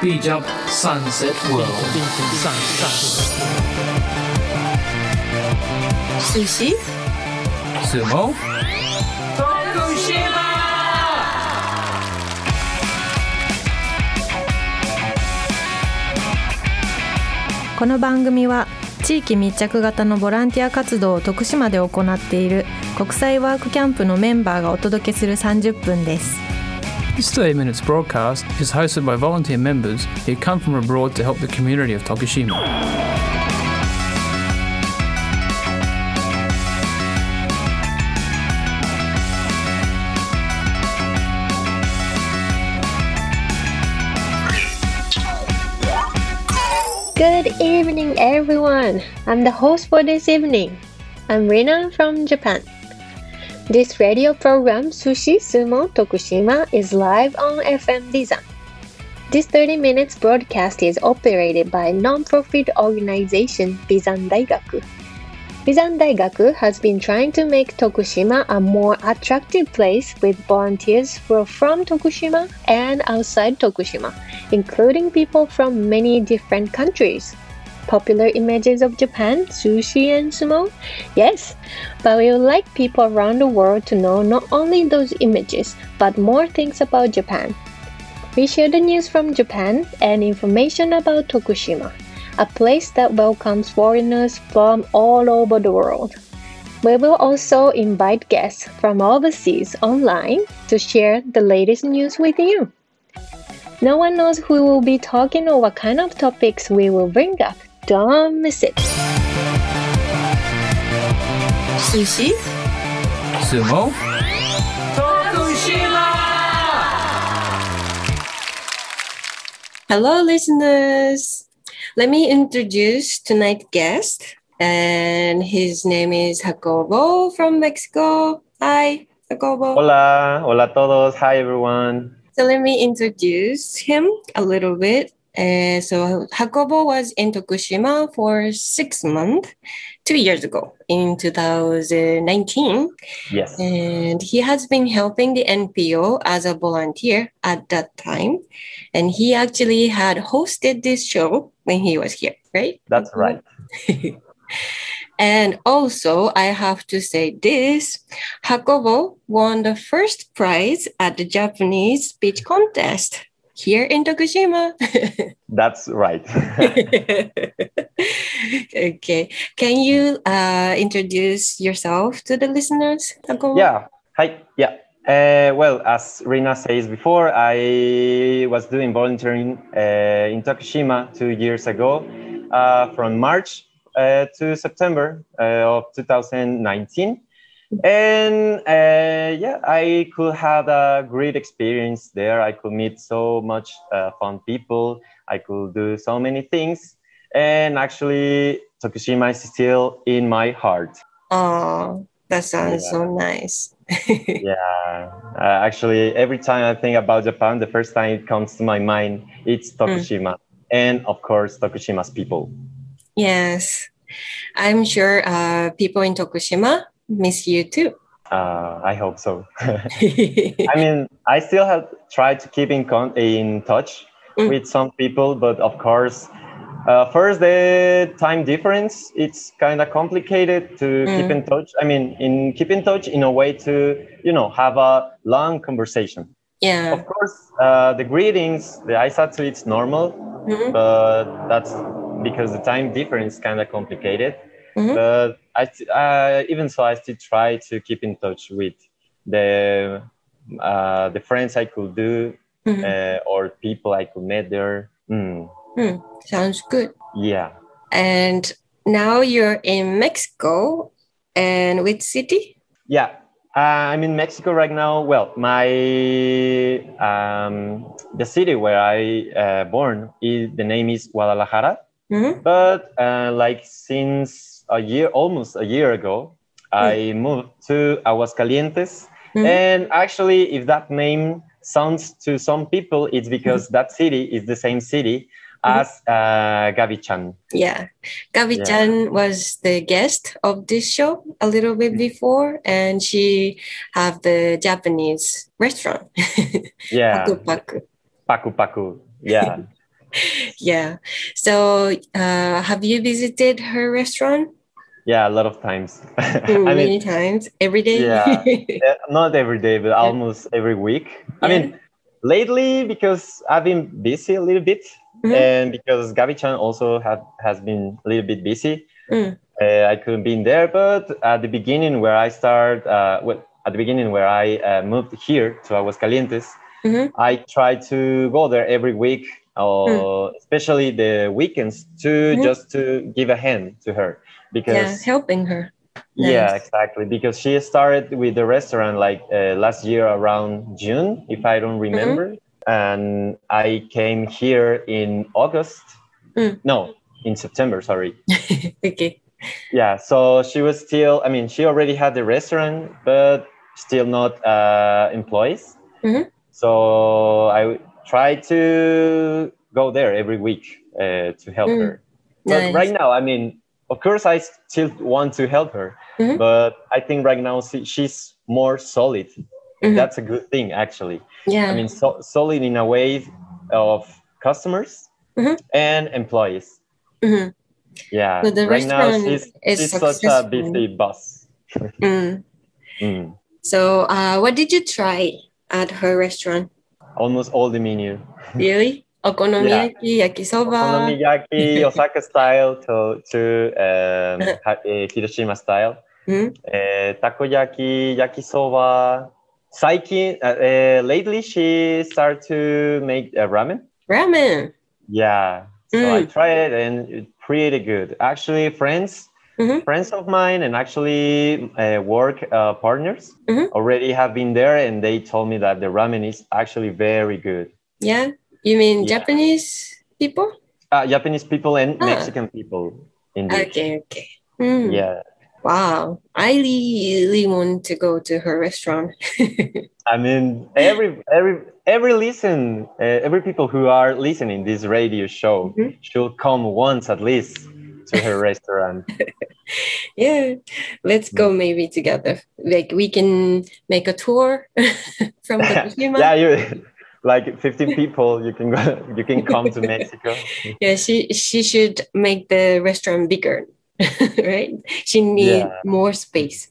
Beach Up Sunset World. Sushi? Sumo? Tokushima! この番組は地域密着型のボランティア活動を徳島で行っている国際ワークキャンプのメンバーがお届けする30分です This 30 minutes broadcast is hosted by volunteer members who come from abroad to help the community of Tokushima. Good evening, everyone. I'm the host for this evening. I'm Rina from Japan. This radio program, Sushi Sumo Tokushima, is live on FM Bizan. This 30 minutes broadcast is operated by non-profit organization Bizan Daigaku. Bizan Daigaku has been trying to make Tokushima a more attractive place with volunteers who are from Tokushima and outside Tokushima, including people from many different countries. Popular images of Japan, sushi, and sumo? Yes, but we would like people around the world to know not only those images, but more things about Japan. We share the news from Japan and information about Tokushima, a place that welcomes foreigners from all over the world. We will also invite guests from overseas online to share the latest news with you. No one knows who will be talking or what kind of topics we will bring up. Don't miss it. Sushi? Sumo? Tokushima! Hello, listeners. Let me introduce tonight's guest, and his name is Jacobo from Mexico. Hi, Jacobo. Hola, hola a todos. Hi everyone. So let me introduce him a little bit. Uh, so Jacobo was in Tokushima for six months, two years ago in 2019. Yes. And he has been helping the NPO as a volunteer at that time. And he actually had hosted this show when he was here, right? That's right. And also, I have to say this Jacobo won the first prize at the Japanese speech contest here in Tokushima. That's right. okay. Can you uh, introduce yourself to the listeners, Jacobo? yeah. Hi. Yeah. Uh, well, as Rina says before, I was doing volunteering uh, in Tokushima two years ago, uh, from March uh, to September uh, of 2019. And uh, yeah, I could have a great experience there. I could meet so much uh, fun people. I could do so many things. And actually, Tokushima is still in my heart. Oh, that sounds Yeah. so nice. yeah, uh, actually, every time I think about Japan, the first time it comes to my mind, it's Tokushima. And of course, Tokushima's people. yes. I'm sure uh, people in Tokushima miss you too. Uh, I hope so. I mean, I still have tried to keep in con- in touch Mm. with some people, but of course, uh, first the time difference. It's kind of complicated to keep Mm. in touch. I mean, in keep in touch in a way to you know have a long conversation. yeah. Of course, uh, the greetings, the aisatsu, it's normal, Mhm. but that's because the time difference kind of complicated. Mhm. But I, st- uh, even so, I still try to keep in touch with the uh, the friends I could do Mhm. uh, or people I could meet there. Mm, Hmm, Sounds good. yeah. And now you're in Mexico. And which city? Yeah, uh, I'm in Mexico right now. Well, my um, the city where I uh, born is the name is Guadalajara. Mhm. But uh, like since a year, almost a year ago, I moved to Aguascalientes. Mhm. And actually, if that name sounds to some people, it's because that city is the same city as uh, Gabi-chan. Yeah. Gabi-chan was the guest of this show a little bit before, and she have the Japanese restaurant, Yeah, Paku Paku. Paku Paku. Yeah. yeah. So, uh, have you visited her restaurant? Yeah, a lot of times. Mm, I Many mean, times, every day. Yeah. uh, not every day, but almost every week. I mean, lately because I've been busy a little bit, Mhm. and because Gabi-chan also have, has been a little bit busy, Mm. uh, I couldn't be in there. But at the beginning, where I start, uh, well, at the beginning where I uh, moved here to Aguascalientes, Mhm. I try to go there every week, or especially the weekends, to Mhm. just to give a hand to her because yeah, helping her. yeah, exactly. Because she started with the restaurant like uh, last year around June, if I don't remember. And I came here in August. Mm. No, in September, sorry. okay. Yeah, so she was still, I mean, she already had the restaurant, but still not uh, employees. Mhm. So I tried to go there every week uh, to help Mm. her. But Nice. right now, I mean, of course, I still want to help her, Mhm. but I think right now she's more solid. Mhm. That's a good thing, actually. Yeah. I mean, so, solid in a way of customers Mhm. and employees. Mhm. Yeah. So the right now, restaurant she's, is she's such a busy boss. Mm. Mm. So, uh, what did you try at her restaurant? Almost all the menu. Really? Okonomiyaki, yakisoba. Okonomiyaki, Osaka style to, to um, uh, Hiroshima style. Mhm. Uh, takoyaki, yakisoba. Saikin, uh, uh, lately she started to make uh, ramen. Ramen. Yeah. So I Mm. tried it and it's pretty good. Actually, friends, Mhm. friends of mine and actually uh, work uh, partners Mhm. already have been there and they told me that the ramen is actually very good. Yeah. You mean Yeah. Japanese people? Uh, Japanese people and Ah. Mexican people, indeed. Okay, okay. Mm. Yeah. Wow. I really want to go to her restaurant. I mean, every every every listen, uh, every people who are listening this radio show Mhm. should come once at least to her restaurant. yeah. Let's go maybe together. Like we can make a tour from Tokushima. yeah, you like 15 people. You can go. You can come to Mexico. Yeah, she she should make the restaurant bigger, right? She need Yeah. more space.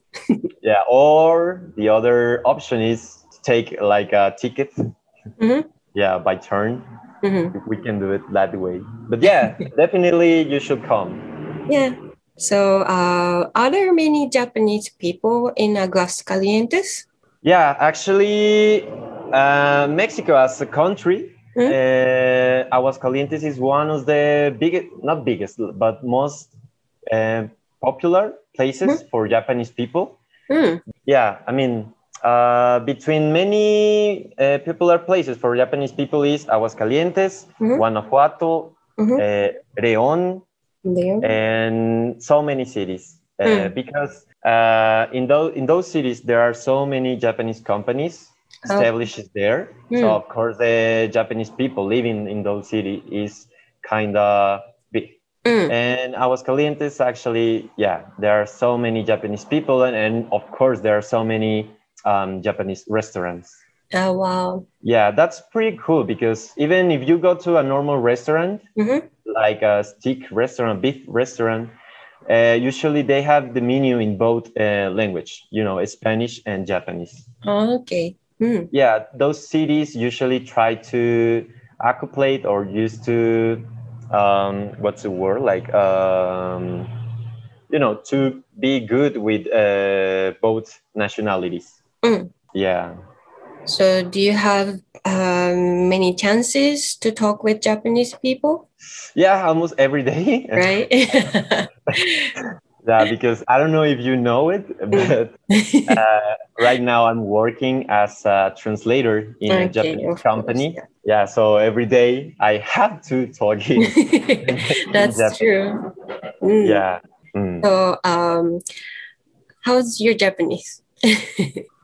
Yeah. Or the other option is to take like a ticket. Mhm. Yeah, by turn. Mhm. We can do it that way. But yeah, definitely you should come. Yeah. So, uh, are there many Japanese people in Aguascalientes? Yeah, actually, uh, Mexico as a country, Mm. uh, Aguascalientes is one of the biggest, not biggest, but most uh, popular places for Japanese people. Mm. Yeah, I mean, uh, between many uh, popular places for Japanese people is Aguascalientes, Mhm. Guanajuato, Mhm. uh, León, and so many cities uh, Mm. because uh, in those in those cities there are so many Japanese companies Oh. established there. Mm. So of course the Japanese people living in those cities is kind of big. Mm. And Aguascalientes actually, yeah, there are so many Japanese people, and, and of course there are so many um, Japanese restaurants. Oh wow. Yeah, that's pretty cool because even if you go to a normal restaurant, Mhm. like a steak restaurant, beef restaurant, uh, usually they have the menu in both uh, language, you know, Spanish and Japanese. Oh, okay. Mm. Yeah, those cities usually try to accumulate or used to, um, what's the word? Like, um, you know, to be good with uh, both nationalities. Mm. Yeah. So, do you have um, many chances to talk with Japanese people? Yeah, almost every day. Right. yeah, because I don't know if you know it, but uh, right now I'm working as a translator in a Japanese company. course, Yeah, so every day I have to talk in. That's Japanese. true. Mm. yeah. Mm. So, um, how's your Japanese?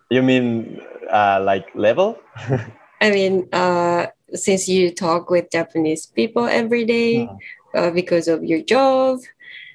You mean uh, like level? I mean, uh, since you talk with Japanese people every day Mm. uh, because of your job,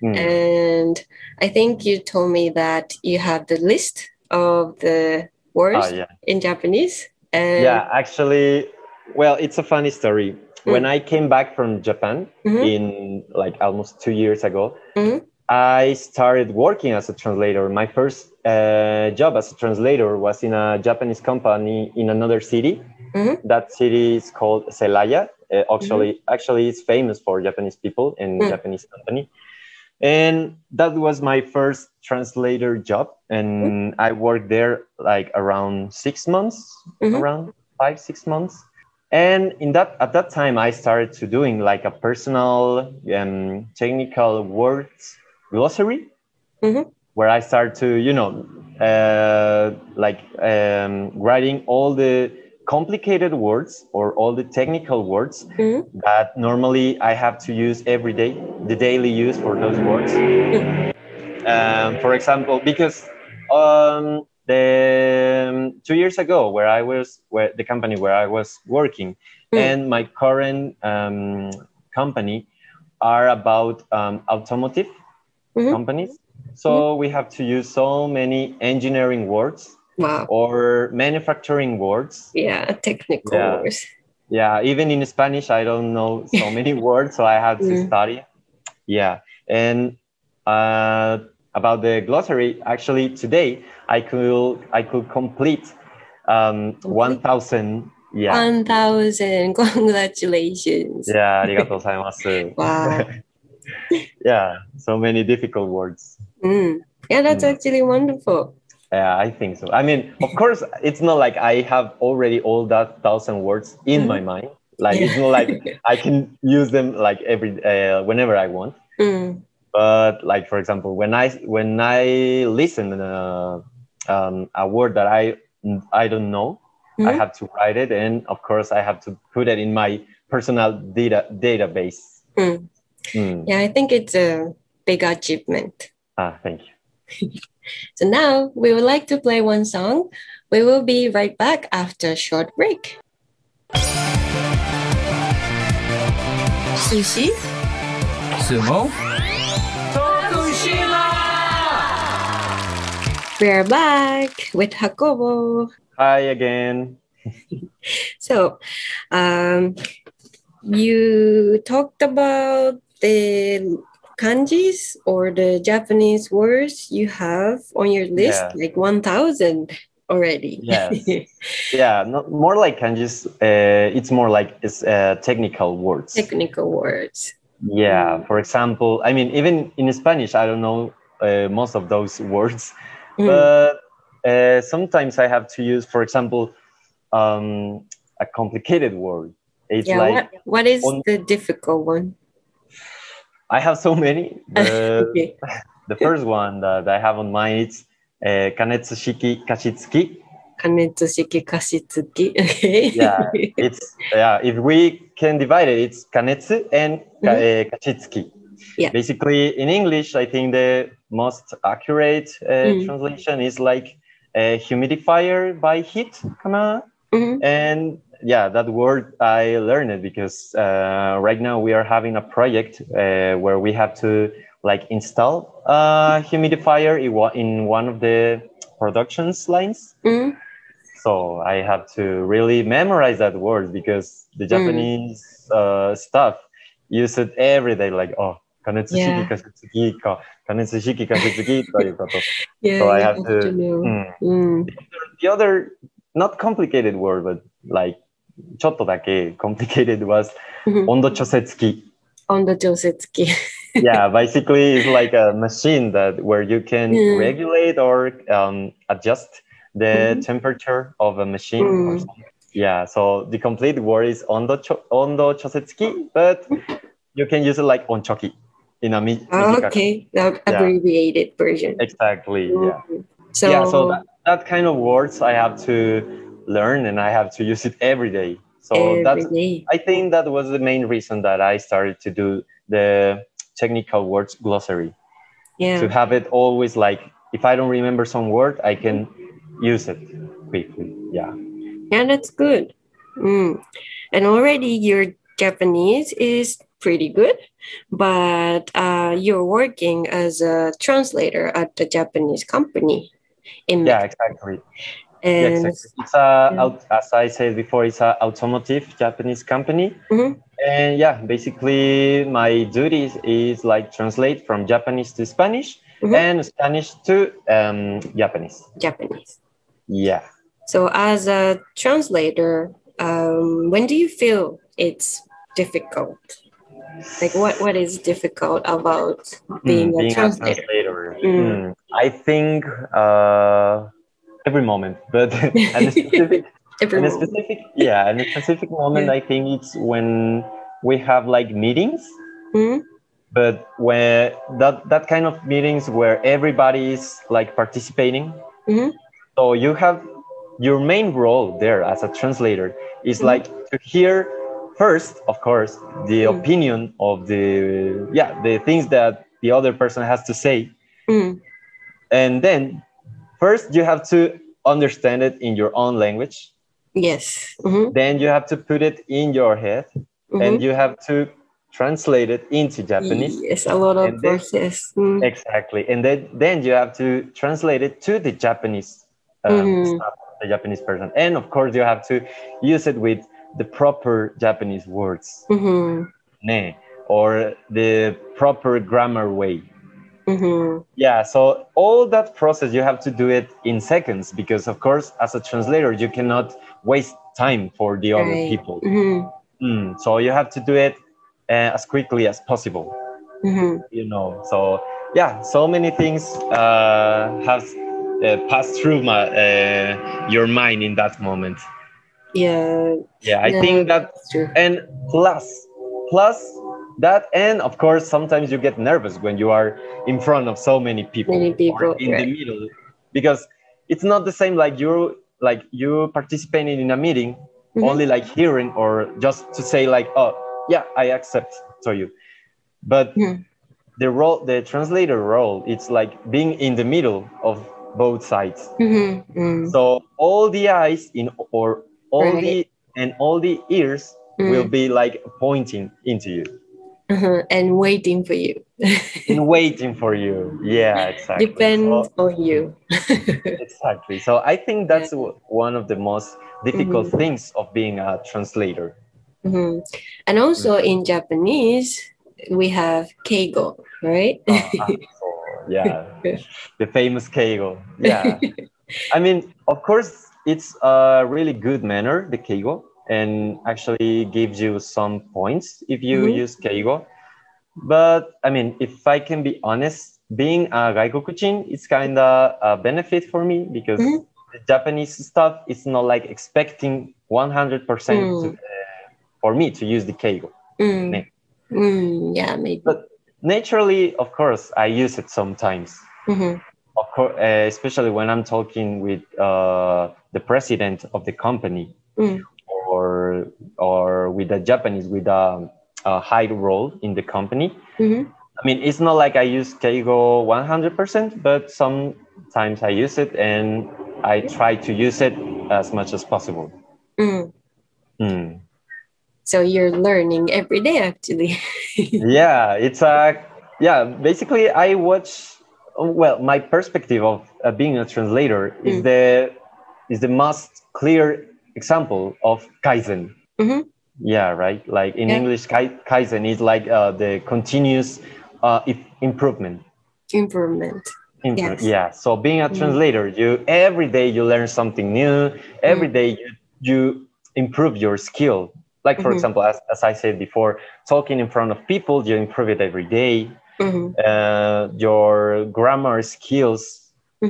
Mm. and I think you told me that you have the list of the words Oh, yeah. in Japanese. And Yeah, actually, well, it's a funny story. when I came back from Japan Mhm. in like almost two years ago, Mhm. I started working as a translator. My first uh, job as a translator was in a Japanese company in another city. Mhm. That city is called Celaya. Uh, actually, actually, it's famous for Japanese people and Mm. Japanese company. And that was my first translator job, and I worked there like around six months, Mhm. around five six months. And in that at that time, I started to doing like a personal um, technical words glossary, Mhm. where I start to you know uh, like um, writing all the complicated words or all the technical words Mhm. that normally I have to use every day, the daily use for those words. Um, for example, because um, the two years ago, where I was, where the company where I was working, Mm. and my current um, company are about um, automotive Mhm. companies. So we have to use so many engineering words Wow. or manufacturing words. Yeah, technical Yeah. words. Yeah, even in Spanish, I don't know so many words, so I had to Mm. study. Yeah, and uh, about the glossary, actually today I could I could complete um, Complete? one thousand. Yeah, 1000 congratulations. yeah, ありがとうございます。 Wow. yeah, so many difficult words. Mm. Yeah, that's Mm. actually wonderful. Yeah, I think so. I mean, of course, it's not like I have already all that thousand words in Mhm. my mind. Like it's not like I can use them like every uh, whenever I want. Mm. But like for example, when I when I listen uh, um, a word that I I don't know, I Mhm. have to write it, and of course, I have to put it in my personal data database. Mm. Mm. Yeah, I think it's a big achievement. Ah, thank you. So now we would like to play one song. We will be right back after a short break. Sushi, Sumo? we're back with Jacobo. Hi again. So, um, you talked about the kanjis or the Japanese words you have on your list, Yeah. like 1,000 already. Yes. Yeah, not more like kanjis. Uh, it's more like it's uh, technical words. Technical words. Yeah. For example, I mean, even in Spanish, I don't know uh, most of those words, Mm. but uh, sometimes I have to use, for example, um, a complicated word. It's yeah, like what, what is on- the difficult one? I have so many. The, Okay. the first one that I have on mind is uh, kanetsu shiki kashitsuki. Kanetsushiki kashitsuki. Okay. Yeah, it's yeah. If we can divide it, it's kanetsu and ka, uh, kashitsuki. Yeah. Basically, in English, I think the most accurate uh, Mm. translation is like a humidifier by heat, kana. Mhm. And yeah, that word I learned it because uh, right now we are having a project uh, where we have to like install a humidifier in one of the productions lines. Mm. So I have to really memorize that word because the mm. Japanese mm. uh, stuff use it every day. Like oh, kanetsushiki yeah. kashitsuki kanetsushiki so I have to. to mm. mm. The other not complicated word, but like ちょっとだけ complicated was Mhm. 温度調節器。温度調節器。 yeah, basically it's like a machine that where you can Mm. regulate or um, adjust the Mhm. temperature of a machine. Or Mm. something. Yeah, so the complete word is ondo cho- ondo chosetsuki, but you can use it like onchoki in a mi- Ah, mijikaku. okay, the Yeah. abbreviated version. Exactly. Yeah. Mhm. So, yeah. So that, that kind of words I have to learn and I have to use it every day. So every that's day. I think that was the main reason that I started to do the technical words glossary. yeah. To have it always like if I don't remember some word, I can use it quickly. Yeah. Yeah, that's good. Mm. And already your Japanese is pretty good, but uh, you're working as a translator at the Japanese company in Yeah, exactly. Yeah, exactly. It's a Yeah. as I said before, it's a automotive Japanese company. Mhm. And yeah, basically my duties is like translate from Japanese to Spanish Mhm. and Spanish to um, Japanese. Japanese. Yeah. So, as a translator, um, when do you feel it's difficult? Like, what, what is difficult about being, Mm, a translator? translator. Mm. Mm, I think uh, every moment, but at a specific, Every in a moment. specific, yeah, in a specific moment, Yeah. I think it's when we have like meetings, Mhm. but when that that kind of meetings where everybody is like participating. Mhm. So you have your main role there as a translator is Mhm. like to hear first, of course, the Mm. opinion of the yeah the things that the other person has to say, Mm. and then first you have to understand it in your own language. Yes. Mhm. Then you have to put it in your head, and Mhm. you have to translate it into Japanese. Yes, a lot of And then- process. Mm. Exactly, and then then you have to translate it to the Japanese um, Mhm. staff, the Japanese person, and of course you have to use it with the proper Japanese words, ne, or the proper grammar way. Mhm. Yeah, so all that process you have to do it in seconds because of course as a translator you cannot waste time for the other Right. people. Mhm. Mm, so you have to do it uh, as quickly as possible. Mhm. you know so yeah so many things uh, have uh, passed through my uh, your mind in that moment Yeah, yeah i Yeah, think that that's true. and plus plus that and of course sometimes you get nervous when you are in front of so many people Many people, in right. the middle because it's not the same like you're like you participating in a meeting Mhm. only like hearing or just to say like oh yeah i accept to you but Mhm. the role the translator role it's like being in the middle of both sides Mhm. Mm. so all the eyes in or all Right. the and all the ears will Mm. be like pointing into you Uh-huh. And waiting for you. and waiting for you yeah exactly Depends So- on you. exactly so i think that's one of the most difficult Mhm. things of being a translator Mhm. And also in Japanese, we have keigo, right? Uh, ah, so, yeah the famous keigo yeah i mean of course it's a really good manner the keigo and actually gives you some points if you Mhm. use keigo but i mean if i can be honest being a gaikokujin it's kind of a benefit for me because Mhm. the japanese stuff is not like expecting 100% to, Mm. uh, for me to use the keigo Mm. Mm, yeah, maybe. But- naturally of course i use it sometimes Mhm. of course, uh, especially when I'm talking with uh, the president of the company Mm. Or or with a Japanese with a, a high role in the company. Mhm. I mean, it's not like I use Keigo 100%, but sometimes I use it and I try to use it as much as possible. Mm. Hmm. So you're learning every day, actually. yeah it's a yeah basically i watch well my perspective of uh, being a translator is Mm. the is the most clear example of kaizen Mhm. yeah right like in Yeah. english kai, kaizen is like uh, the continuous uh, improvement Improvement. Impro- Yes. yeah so being a Mm. translator you every day you learn something new every Mm. day you you improve your skill like for Mhm. example as, as i said before talking in front of people you improve it every day uh, your grammar skills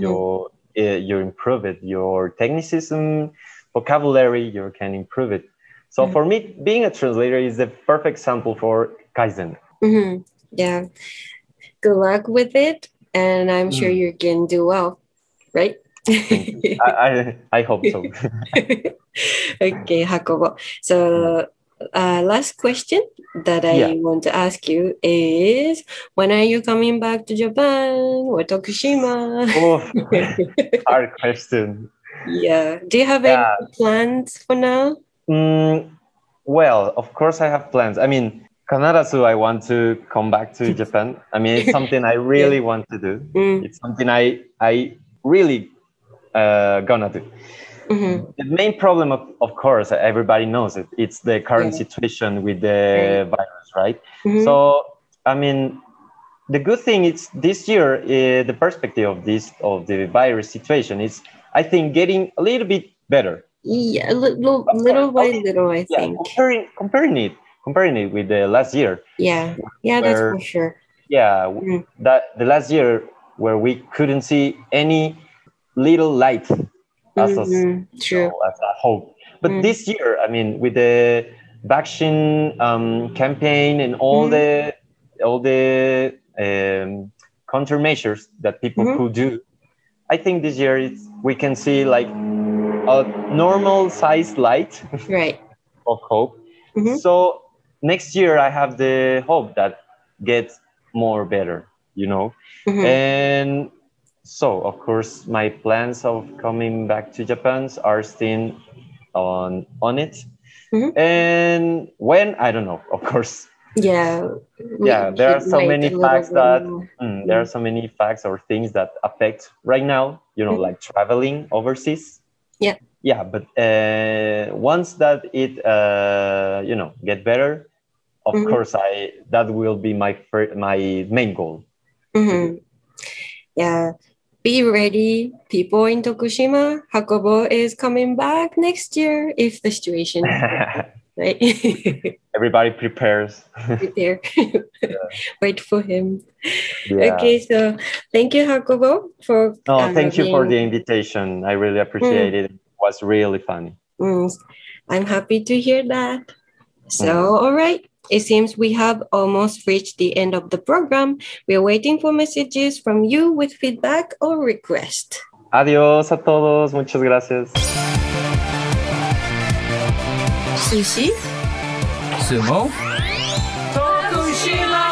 your uh, you improve it your technicism vocabulary you can improve it so Mhm. for me being a translator is the perfect sample for kaizen Mhm. Yeah. Good luck with it, and I'm sure Mm. you can do well, right? I, I i hope so okay, Jacobo. So, uh, last question that I Yeah. want to ask you is when are you coming back to Japan or Tokushima? Oof, hard question yeah. Do you have Yeah. any plans for now? Mm, well, of course, I have plans. I mean, Kanarasu, I want to come back to Japan. I mean, it's something I really want to do. Mm, It's something I I really uh, gonna do. Mhm. the main problem, of, of course, everybody knows it. It's the current Yeah. situation with the virus, right? Mhm. So, I mean, the good thing is this year, uh, the perspective of this of the virus situation is, I think, getting a little bit better. yeah, a little, little by little, I Yeah, think. comparing comparing it comparing it with the last year. Yeah, yeah, that's for sure. Yeah, Mm. that the last year where we couldn't see any little light as a, Mhm, True. know, as a hope. But Mm. this year, I mean, with the vaccine um, campaign and all Mhm. the all the um, countermeasures that people Mhm. could do, I think this year it's, we can see like a normal sized light Right. of hope. Mhm. So next year, I have the hope that gets more better, you know. Mhm. And so, of course, my plans of coming back to Japan are still on on it. Mhm. And when I don't know, of course. Yeah. Yeah, there are so many facts that- Mm, there are so many facts or things that affect right now. You know, Mhm. like traveling overseas. Yeah. Yeah, but uh, once that it uh, you know get better, of Mhm. course, I that will be my fir- my main goal. Mhm. Yeah. Be ready, people in Tokushima. Jacobo is coming back next year if the situation right. Everybody prepares. Prepare. Wait for him. Yeah. Okay, so thank you, Jacobo, for. No, thank you for the invitation. I really appreciate it. It was really funny. Mm, I'm happy to hear that. So, Mm. all right. It seems we have almost reached the end of the program. We are waiting for messages from you with feedback or request. Adiós a todos. Muchas gracias. Sushi? Sumo? Tokushima!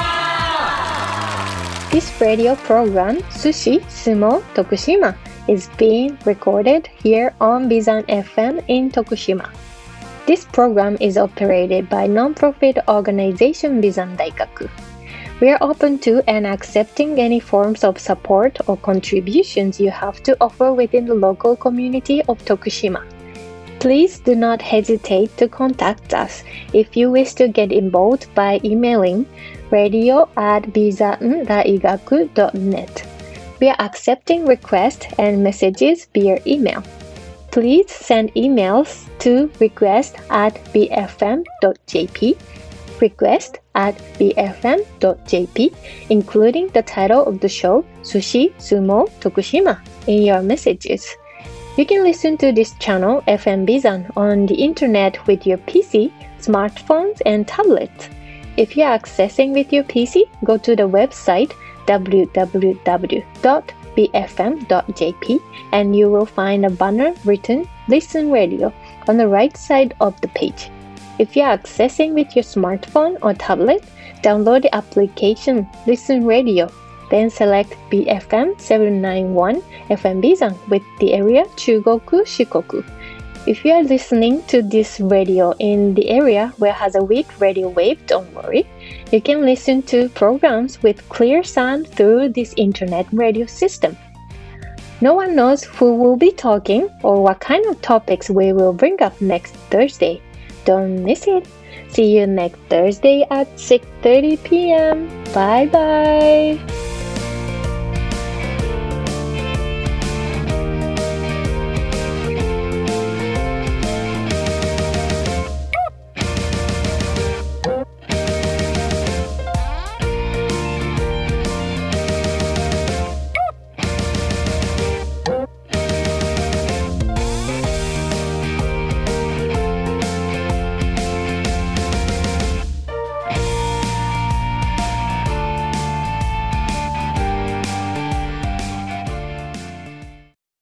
This radio program, Sushi Sumo Tokushima, is being recorded here on Bizan FM in Tokushima. This program is operated by non-profit organization Bizan Daigaku. We are open to and accepting any forms of support or contributions you have to offer within the local community of Tokushima. Please do not hesitate to contact us if you wish to get involved by emailing radio at bizan.daigaku.net. We are accepting requests and messages via email. Please send emails to request at bfm.jp, request at bfm.jp, including the title of the show Sushi Sumo Tokushima in your messages. You can listen to this channel FM Bizan on the internet with your PC, smartphones, and tablets. If you are accessing with your PC, go to the website www.bfm.jp and you will find a banner written Listen Radio on the right side of the page. If you are accessing with your smartphone or tablet, download the application Listen Radio. Then select BFM 791 FM Bizan with the area Chugoku Shikoku. If you are listening to this radio in the area where has a weak radio wave, don't worry. You can listen to programs with clear sound through this internet radio system. No one knows who will be talking or what kind of topics we will bring up next Thursday. Don't miss it. See you next Thursday at 6:30 p.m. Bye bye.